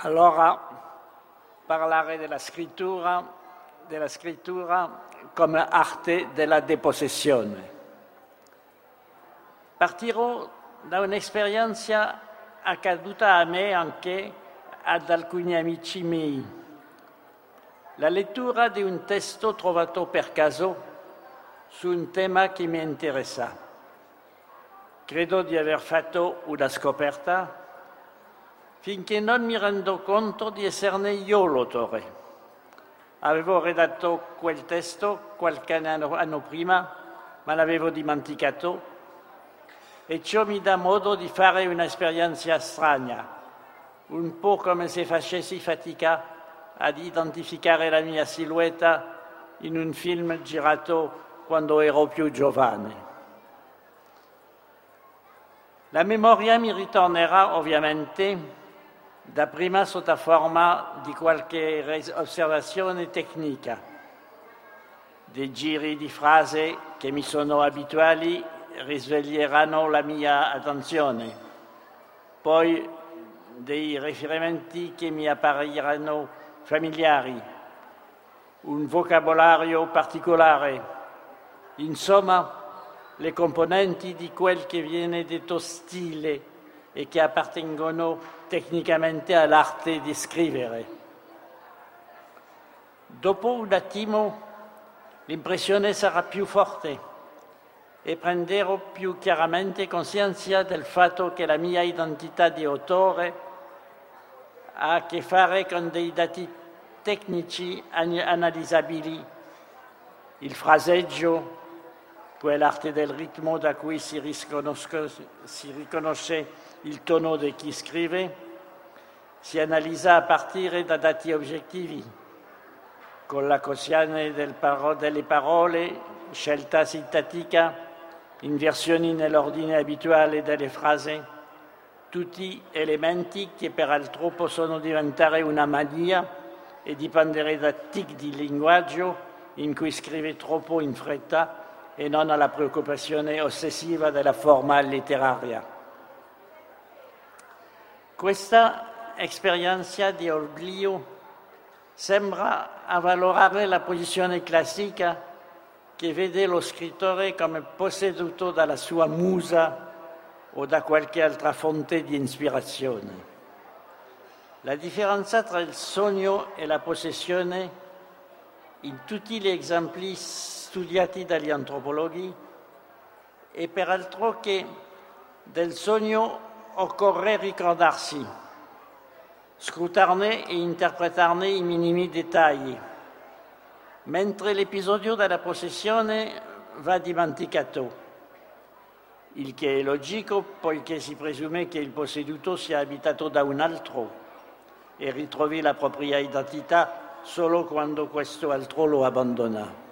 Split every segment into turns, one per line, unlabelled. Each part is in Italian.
Allora parlare della scrittura, della scrittura come arte della depossessione. Partirò da un'esperienza accaduta a me anche ad alcuni amici miei. La lettura di un testo trovato per caso su un tema che mi interessa. Credo di aver fatto una scoperta finché non mi rendo conto di esserne io l'autore. Avevo redatto quel testo qualche anno, anno prima, ma l'avevo dimenticato e ciò mi dà modo di fare un'esperienza strana, un po' come se facessi fatica ad identificare la mia silhouetta in un film girato quando ero più giovane. La memoria mi ritornerà ovviamente dapprima sotto forma di qualche osservazione tecnica, dei giri di frase che mi sono abituali risveglieranno la mia attenzione, poi dei riferimenti che mi appariranno familiari, un vocabolario particolare, insomma le componenti di quel che viene detto stile e che appartengono tecnicamente all'arte di scrivere. Dopo un attimo l'impressione sarà più forte e prenderò più chiaramente coscienza del fatto che la mia identità di autore ha a che fare con dei dati tecnici analizzabili, il fraseggio, quell'arte del ritmo da cui si, si riconosce il tono di chi scrive, si analizza a partire da dati oggettivi, con la quozione del paro- delle parole, scelta sintatica, inversioni nell'ordine abituale delle frasi, tutti elementi che peraltro possono diventare una mania e dipendere da tic di linguaggio in cui scrive troppo in fretta e non alla preoccupazione ossessiva della forma letteraria. Questa esperienza di oblio sembra avvalorare la posizione classica che vede lo scrittore come posseduto dalla sua musa o da qualche altra fonte di ispirazione. La differenza tra il sogno e la possessione in tutti gli esempi studiati dagli antropologhi è peraltro che del sogno occorre ricordarsi, scrutarne e interpretarne i minimi dettagli mentre l'episodio della possessione va dimenticato, il che è logico poiché si presume che il posseduto sia abitato da un altro e ritrovi la propria identità solo quando questo altro lo abbandona.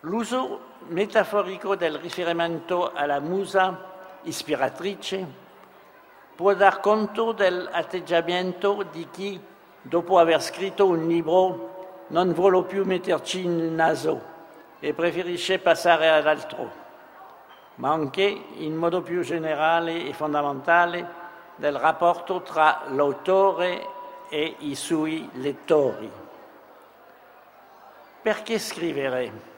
L'uso metaforico del riferimento alla musa ispiratrice può dar conto dell'atteggiamento di chi dopo aver scritto un libro, non vuole più metterci il naso e preferisce passare ad altro, ma anche in modo più generale e fondamentale del rapporto tra l'autore e i suoi lettori. Perché scrivere?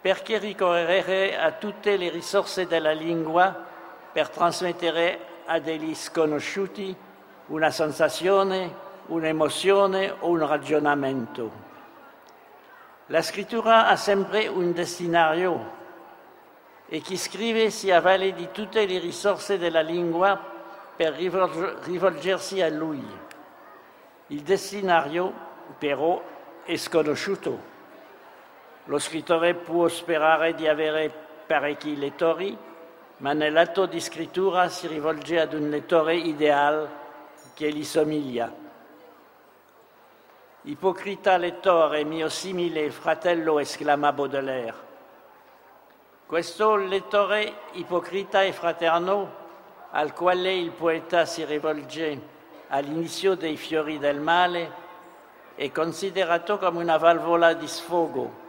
Perché ricorrere a tutte le risorse della lingua per trasmettere a degli sconosciuti una sensazione, un'emozione o un ragionamento. La scrittura ha sempre un destinario e chi scrive si avvale di tutte le risorse della lingua per rivolgersi a lui. Il destinario però è sconosciuto. Lo scrittore può sperare di avere parecchi lettori, ma nell'atto di scrittura si rivolge ad un lettore ideale che gli somiglia. Ipocrita lettore, mio simile fratello, esclama Baudelaire. Questo lettore ipocrita e fraterno, al quale il poeta si rivolge all'inizio dei fiori del male, è considerato come una valvola di sfogo,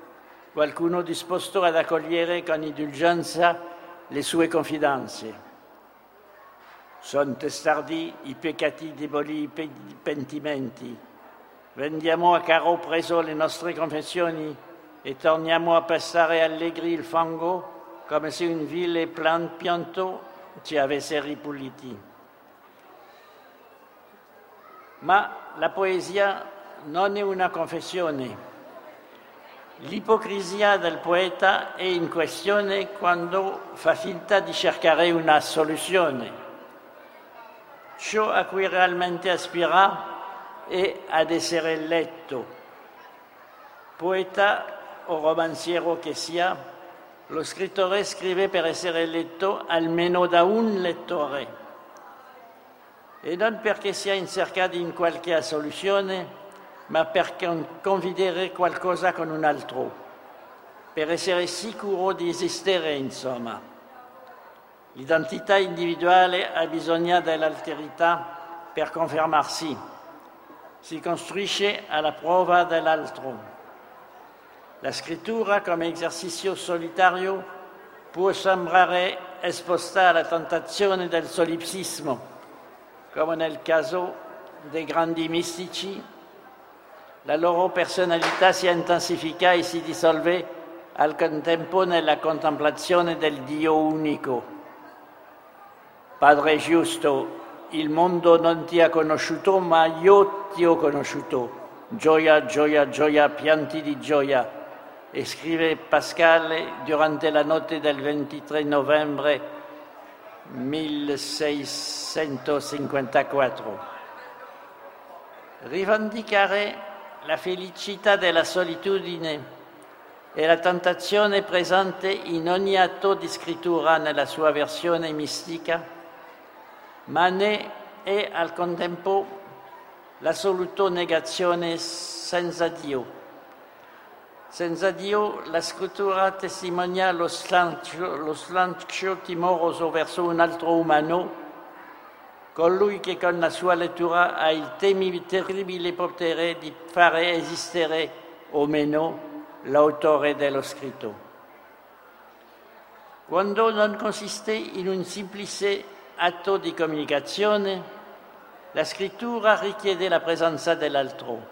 qualcuno disposto ad accogliere con indulgenza le sue confidenze. Sono testardi i peccati deboli, i pentimenti. Vendiamo a caro preso le nostre confessioni e torniamo a passare allegri il fango come se un vile pianto ci avesse ripuliti. Ma la poesia non è una confessione. L'ipocrisia del poeta è in questione quando fa finta di cercare una soluzione. Ciò a cui realmente aspira è ad essere letto. Poeta o romanziero che sia, lo scrittore scrive per essere letto almeno da un lettore e non perché sia in cerca di qualche soluzione, ma per condividere qualcosa con un altro, per essere sicuro di esistere, insomma. L'identità individuale ha bisogno dell'alterità per confermarsi. Si costruisce alla prova dell'altro. La scrittura come esercizio solitario può sembrare esposta alla tentazione del solipsismo, come nel caso dei grandi mistici, la loro personalità si intensifica e si dissolve al contempo nella contemplazione del Dio unico. Padre giusto, il mondo non ti ha conosciuto, ma io ti ho conosciuto. Gioia, gioia, gioia, pianti di gioia. E scrive Pascal durante la notte del 23 novembre 1654. Rivendicare la felicità della solitudine è la tentazione presente in ogni atto di scrittura nella sua versione mistica, ma ne è al contempo l'assoluta negazione senza Dio. Senza Dio la scrittura testimonia lo slancio, lo slancio timoroso verso un altro umano, colui che con la sua lettura ha il terribile potere di fare esistere o meno l'autore dello scritto. Quando non consiste in un semplice atto di comunicazione, la scrittura richiede la presenza dell'altro,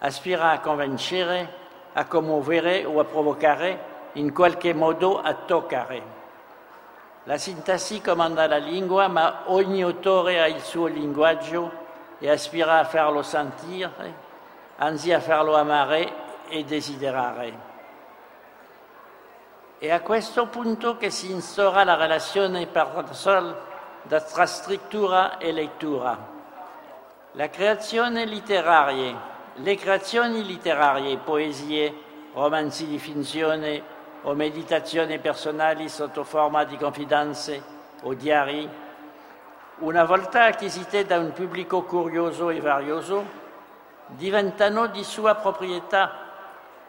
aspira a convincere, a commuovere o a provocare, in qualche modo a toccare. La sintassi comanda la lingua, ma ogni autore ha il suo linguaggio e aspira a farlo sentire, anzi a farlo amare e desiderare. È a questo punto che si instaura la relazione tra scrittura e lettura. La creazione letteraria le creazioni letterarie, poesie, romanzi di finzione o meditazioni personali sotto forma di confidenze o diari, una volta acquisite da un pubblico curioso e varioso, diventano di sua proprietà,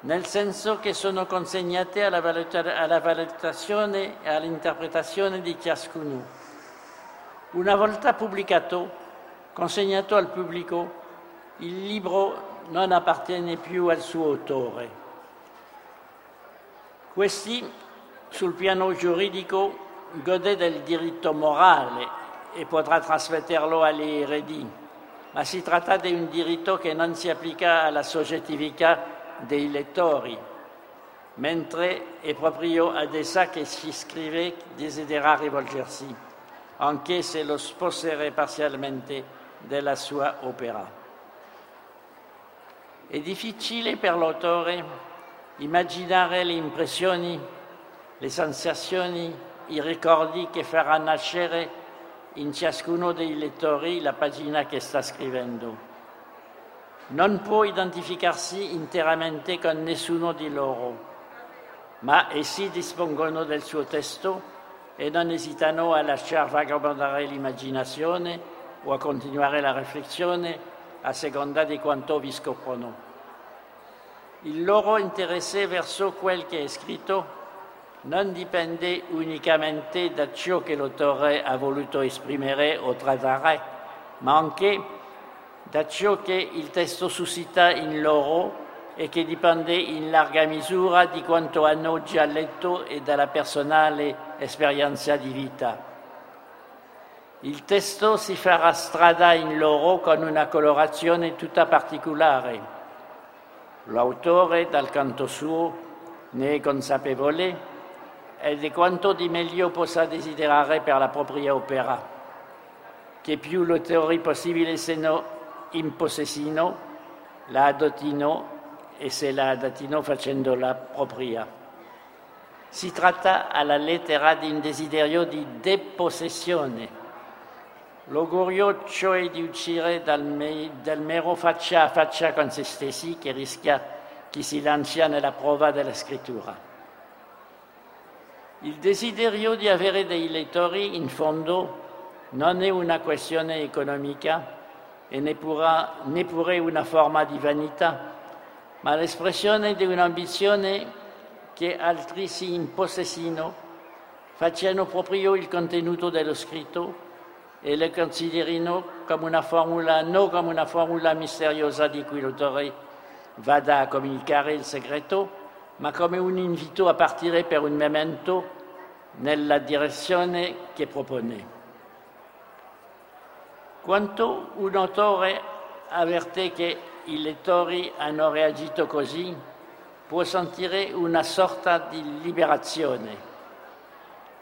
nel senso che sono consegnate alla, valutazione e all'interpretazione di ciascuno. Una volta pubblicato, consegnato al pubblico, il libro non appartiene più al suo autore. Questi, sul piano giuridico, gode del diritto morale e potrà trasmetterlo agli eredi, ma si tratta di un diritto che non si applica alla soggettività dei lettori, mentre è proprio ad essa che si scrive desidera rivolgersi, anche se lo spossere parzialmente della sua opera. È difficile per l'autore immaginare le impressioni, le sensazioni, i ricordi che farà nascere in ciascuno dei lettori la pagina che sta scrivendo. Non può identificarsi interamente con nessuno di loro, ma essi dispongono del suo testo e non esitano a lasciar vagabondare l'immaginazione o a continuare la riflessione a seconda di quanto vi scoprono. Il loro interesse verso quel che è scritto non dipende unicamente da ciò che l'autore ha voluto esprimere o trattare, ma anche da ciò che il testo suscita in loro e che dipende in larga misura di quanto hanno già letto e dalla personale esperienza di vita. Il testo si farà strada in loro con una colorazione tutta particolare. L'autore, dal canto suo, ne è consapevole e di quanto di meglio possa desiderare per la propria opera, che più lettori possibile siano in possessino, la adottino e se la adottino facendola propria. Si tratta alla lettera di un desiderio di depossessione L'augurio cioè di uscire dal, me, dal, mero faccia a faccia con se stessi che rischia chi si lancia nella prova della scrittura. Il desiderio di avere dei lettori, in fondo, non è una questione economica e neppure, neppure una forma di vanità, ma l'espressione di un'ambizione che altri si impossessino, facciano proprio il contenuto dello scritto e le considerino come una formula, non come una formula misteriosa di cui l'autore vada a comunicare il segreto, ma come un invito a partire per un momento nella direzione che propone. Quanto un autore avverte che i lettori hanno reagito così, può sentire una sorta di liberazione.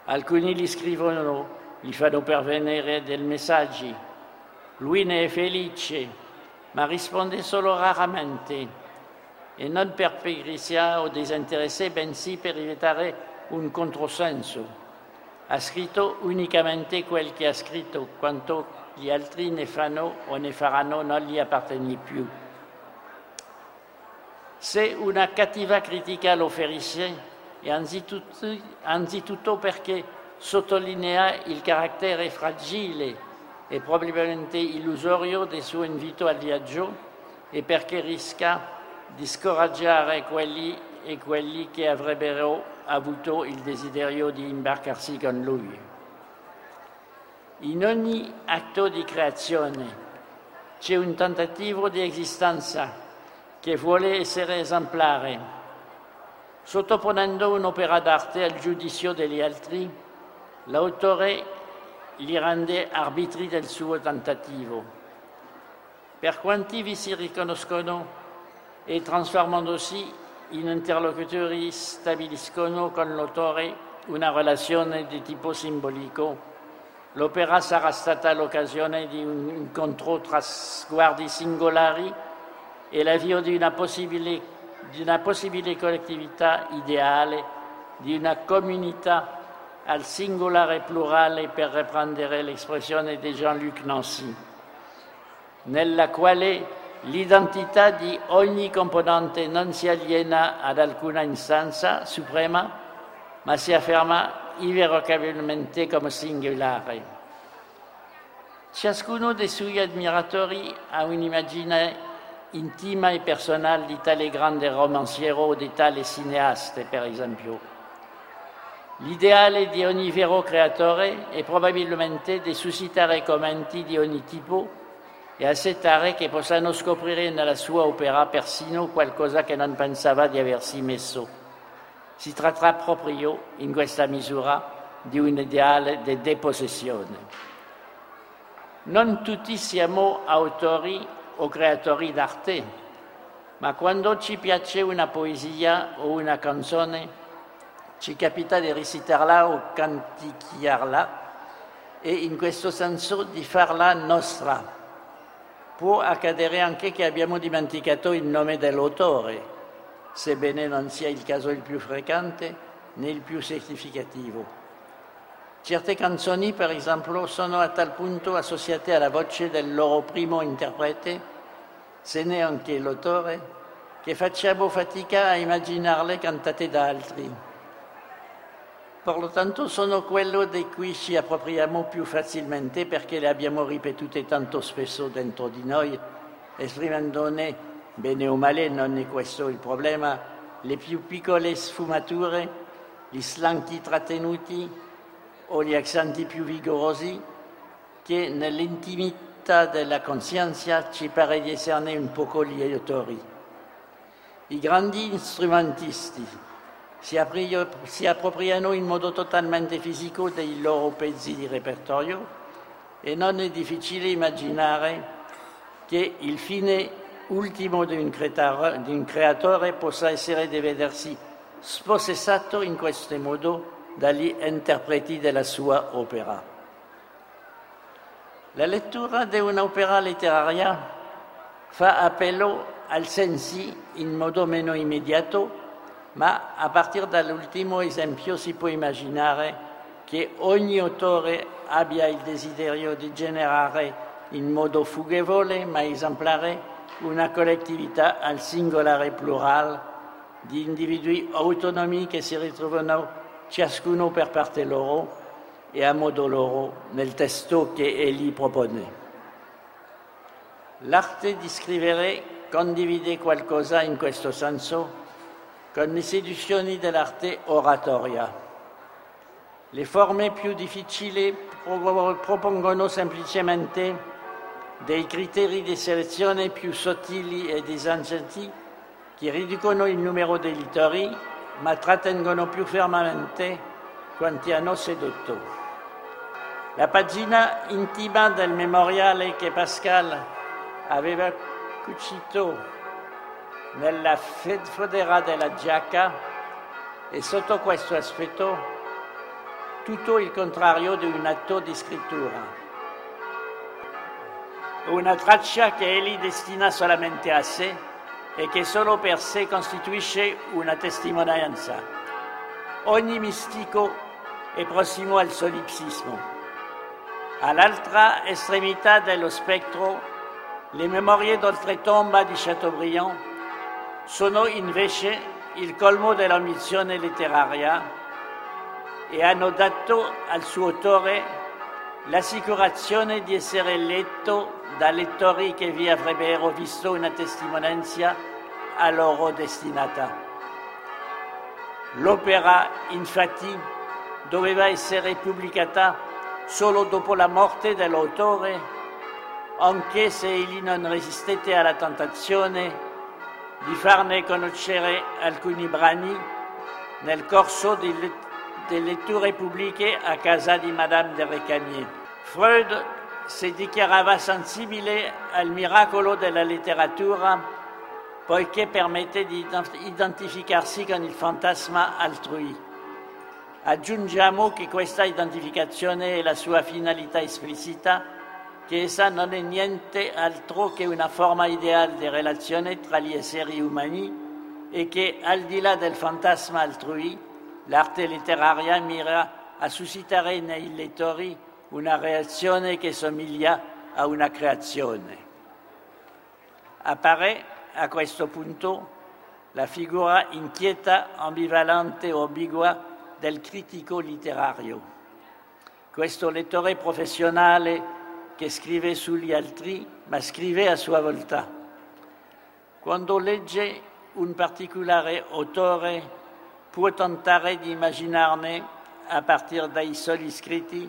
Alcuni gli scrivono gli fanno pervenire dei messaggi. Lui ne è felice, ma risponde solo raramente e non per pigrizia o disinteresse, bensì per evitare un controsenso. Ha scritto unicamente quel che ha scritto, quanto gli altri ne fanno o ne faranno non gli appartiene più. Se una cattiva critica lo ferisce, è anzitutto, anzitutto perché sottolinea il carattere fragile e probabilmente illusorio del suo invito al viaggio e perché rischia di scoraggiare quelli e quelli che avrebbero avuto il desiderio di imbarcarsi con lui. In ogni atto di creazione c'è un tentativo di esistenza che vuole essere esemplare, sottoponendo un'opera d'arte al giudizio degli altri L'autore li rende arbitri del suo tentativo. Per quanti vi si riconoscono e trasformandosi in interlocutori stabiliscono con l'autore una relazione di tipo simbolico, l'opera sarà stata l'occasione di un incontro tra sguardi singolari e l'avvio di una possibile, di una possibile collettività ideale, di una comunità al singolare plurale per riprendere l'espressione di Jean-Luc Nancy, nella quale l'identità di ogni componente non si aliena ad alcuna istanza suprema, ma si afferma irrevocabilmente come singolare. Ciascuno dei suoi ammiratori ha un'immagine intima e personale di tale grande romanziero o di tale cineaste, per esempio. L'ideale di ogni vero creatore è probabilmente di suscitare commenti di ogni tipo e accettare che possano scoprire nella sua opera persino qualcosa che non pensava di aversi messo. Si tratterà proprio, in questa misura, di un ideale di depossessione. Non tutti siamo autori o creatori d'arte, ma quando ci piace una poesia o una canzone, ci capita di recitarla o canticchiarla e in questo senso di farla nostra. Può accadere anche che abbiamo dimenticato il nome dell'autore, sebbene non sia il caso il più frequente né il più significativo. Certe canzoni, per esempio, sono a tal punto associate alla voce del loro primo interprete, se ne anche l'autore, che facciamo fatica a immaginarle cantate da altri. Per lo tanto sono quello di cui ci appropriamo più facilmente perché le abbiamo ripetute tanto spesso dentro di noi, esprimendone, bene o male, non è questo il problema, le più piccole sfumature, gli slanchi trattenuti o gli accenti più vigorosi che nell'intimità della coscienza ci pare di esserne un poco gli autori. I grandi strumentisti, si, appropriano in modo totalmente fisico dei loro pezzi di repertorio e non è difficile immaginare che il fine ultimo di un, creatore, di un creatore possa essere di vedersi spossessato in questo modo dagli interpreti della sua opera. La lettura di un'opera letteraria fa appello al sensi in modo meno immediato, ma a partire dall'ultimo esempio si può immaginare che ogni autore abbia il desiderio di generare in modo fughevole ma esemplare una collettività al singolare plurale di individui autonomi che si ritrovano ciascuno per parte loro e a modo loro nel testo che egli propone. L'arte di scrivere condivide qualcosa in questo senso con le seduzioni dell'arte oratoria. Le forme più difficili propongono semplicemente dei criteri di selezione più sottili e disagiati che riducono il numero dei lettori ma trattengono più fermamente quanti hanno sedotto. La pagina intima del memoriale che Pascal aveva cucito nella fodera della giacca è sotto questo aspetto tutto il contrario di un atto di scrittura. Una traccia che egli destina solamente a sé e che solo per sé costituisce una testimonianza. Ogni mistico è prossimo al solipsismo. All'altra estremità dello spettro, le memorie d'oltretomba di Chateaubriand sono invece il colmo dell'ambizione letteraria e hanno dato al suo autore l'assicurazione di essere letto da lettori che vi avrebbero visto una testimonianza a loro destinata. L'opera, infatti, doveva essere pubblicata solo dopo la morte dell'autore, anche se egli non resistette alla tentazione di farne conoscere alcuni brani nel corso delle letture pubbliche a casa di Madame de Recamier. Freud si dichiarava sensibile al miracolo della letteratura poiché permette di identificarsi con il fantasma altrui. Aggiungiamo che questa identificazione è la sua finalità esplicita, essa non è niente altro che una forma ideale di relazione tra gli esseri umani e che al di là del fantasma altrui, l'arte letteraria mira a suscitare nei lettori una reazione che somiglia a una creazione. Appare a questo punto la figura inquieta, ambivalente o ambigua del critico letterario. Questo lettore professionale che scrive sugli altri, ma scrive a sua volta. Quando legge un particolare autore può tentare di immaginarne, a partire dai soli scritti,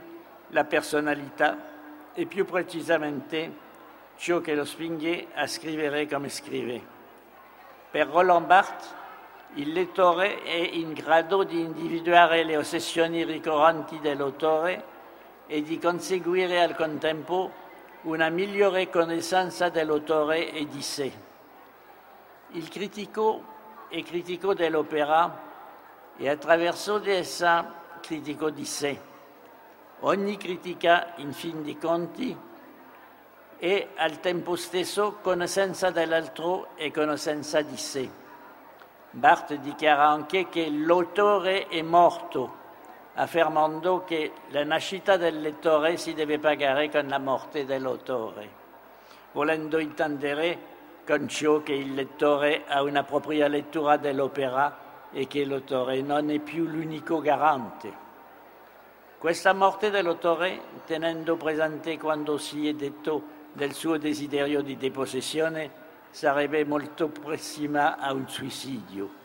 la personalità e più precisamente ciò che lo spinge a scrivere come scrive. Per Roland Barthes il lettore è in grado di individuare le ossessioni ricorrenti dell'autore e di conseguire al contempo una migliore conoscenza dell'autore e di sé. Il critico è critico dell'opera e attraverso di essa critico di sé. Ogni critica, in fin di conti, è al tempo stesso conoscenza dell'altro e conoscenza di sé. Barthes dichiara anche che l'autore è morto, affermando che la nascita del lettore si deve pagare con la morte dell'autore, volendo intendere con ciò che il lettore ha una propria lettura dell'opera e che l'autore non è più l'unico garante. Questa morte dell'autore, tenendo presente quando si è detto del suo desiderio di depossessione, sarebbe molto prossima a un suicidio.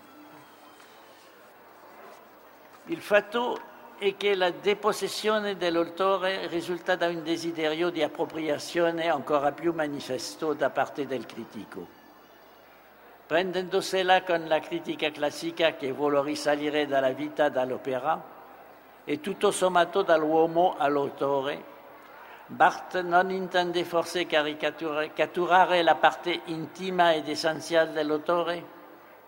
Il fatto è che la depossessione dell'autore risulta da un desiderio di appropriazione ancora più manifesto da parte del critico. Prendendosela con la critica classica che vuole risalire dalla vita dall'opera e tutto sommato dall'uomo all'autore, Barthes non intende forse caricaturare la parte intima ed essenziale dell'autore,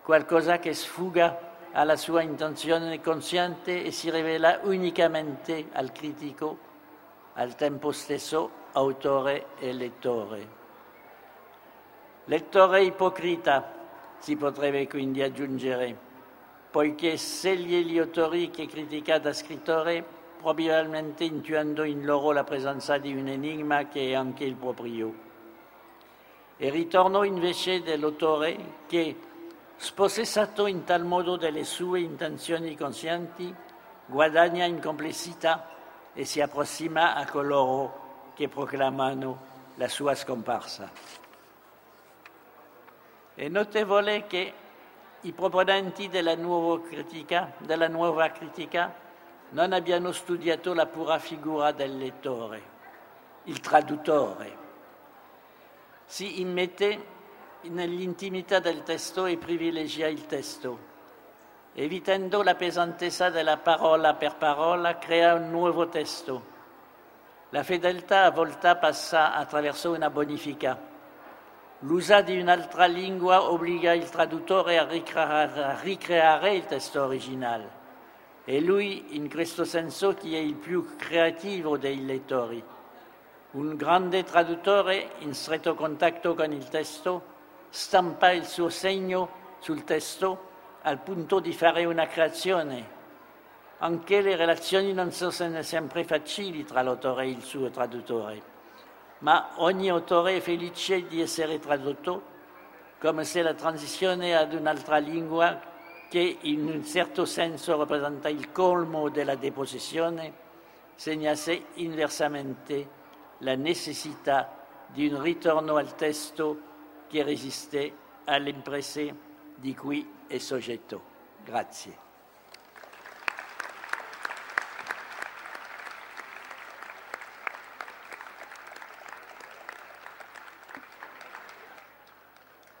qualcosa che sfuga alla sua intenzione consciente e si rivela unicamente al critico, al tempo stesso autore e lettore. Lettore ipocrita, si potrebbe quindi aggiungere, poiché sceglie gli autori che critica da scrittore, probabilmente intuendo in loro la presenza di un enigma che è anche il proprio. E ritorno invece dell'autore che, spossessato in tal modo delle sue intenzioni conscienti, guadagna in complessità e si approssima a coloro che proclamano la sua scomparsa. È notevole che i proponenti della nuova critica, della nuova critica non abbiano studiato la pura figura del lettore, il traduttore. Si immette nell'intimità del testo e privilegia il testo. Evitando la pesantezza della parola per parola, crea un nuovo testo. La fedeltà a volta passa attraverso una bonifica L'uso di un'altra lingua obbliga il traduttore a ricreare, a ricreare il testo originale. È lui, in questo senso, chi è il più creativo dei lettori. Un grande traduttore, in stretto contatto con il testo, stampa il suo segno sul testo al punto di fare una creazione. Anche le relazioni non sono sempre facili tra l'autore e il suo traduttore ma ogni autore è felice di essere tradotto, come se la transizione ad un'altra lingua, che in un certo senso rappresenta il colmo della deposizione, segnasse inversamente la necessità di un ritorno al testo che resiste alle imprese di cui è soggetto. Grazie.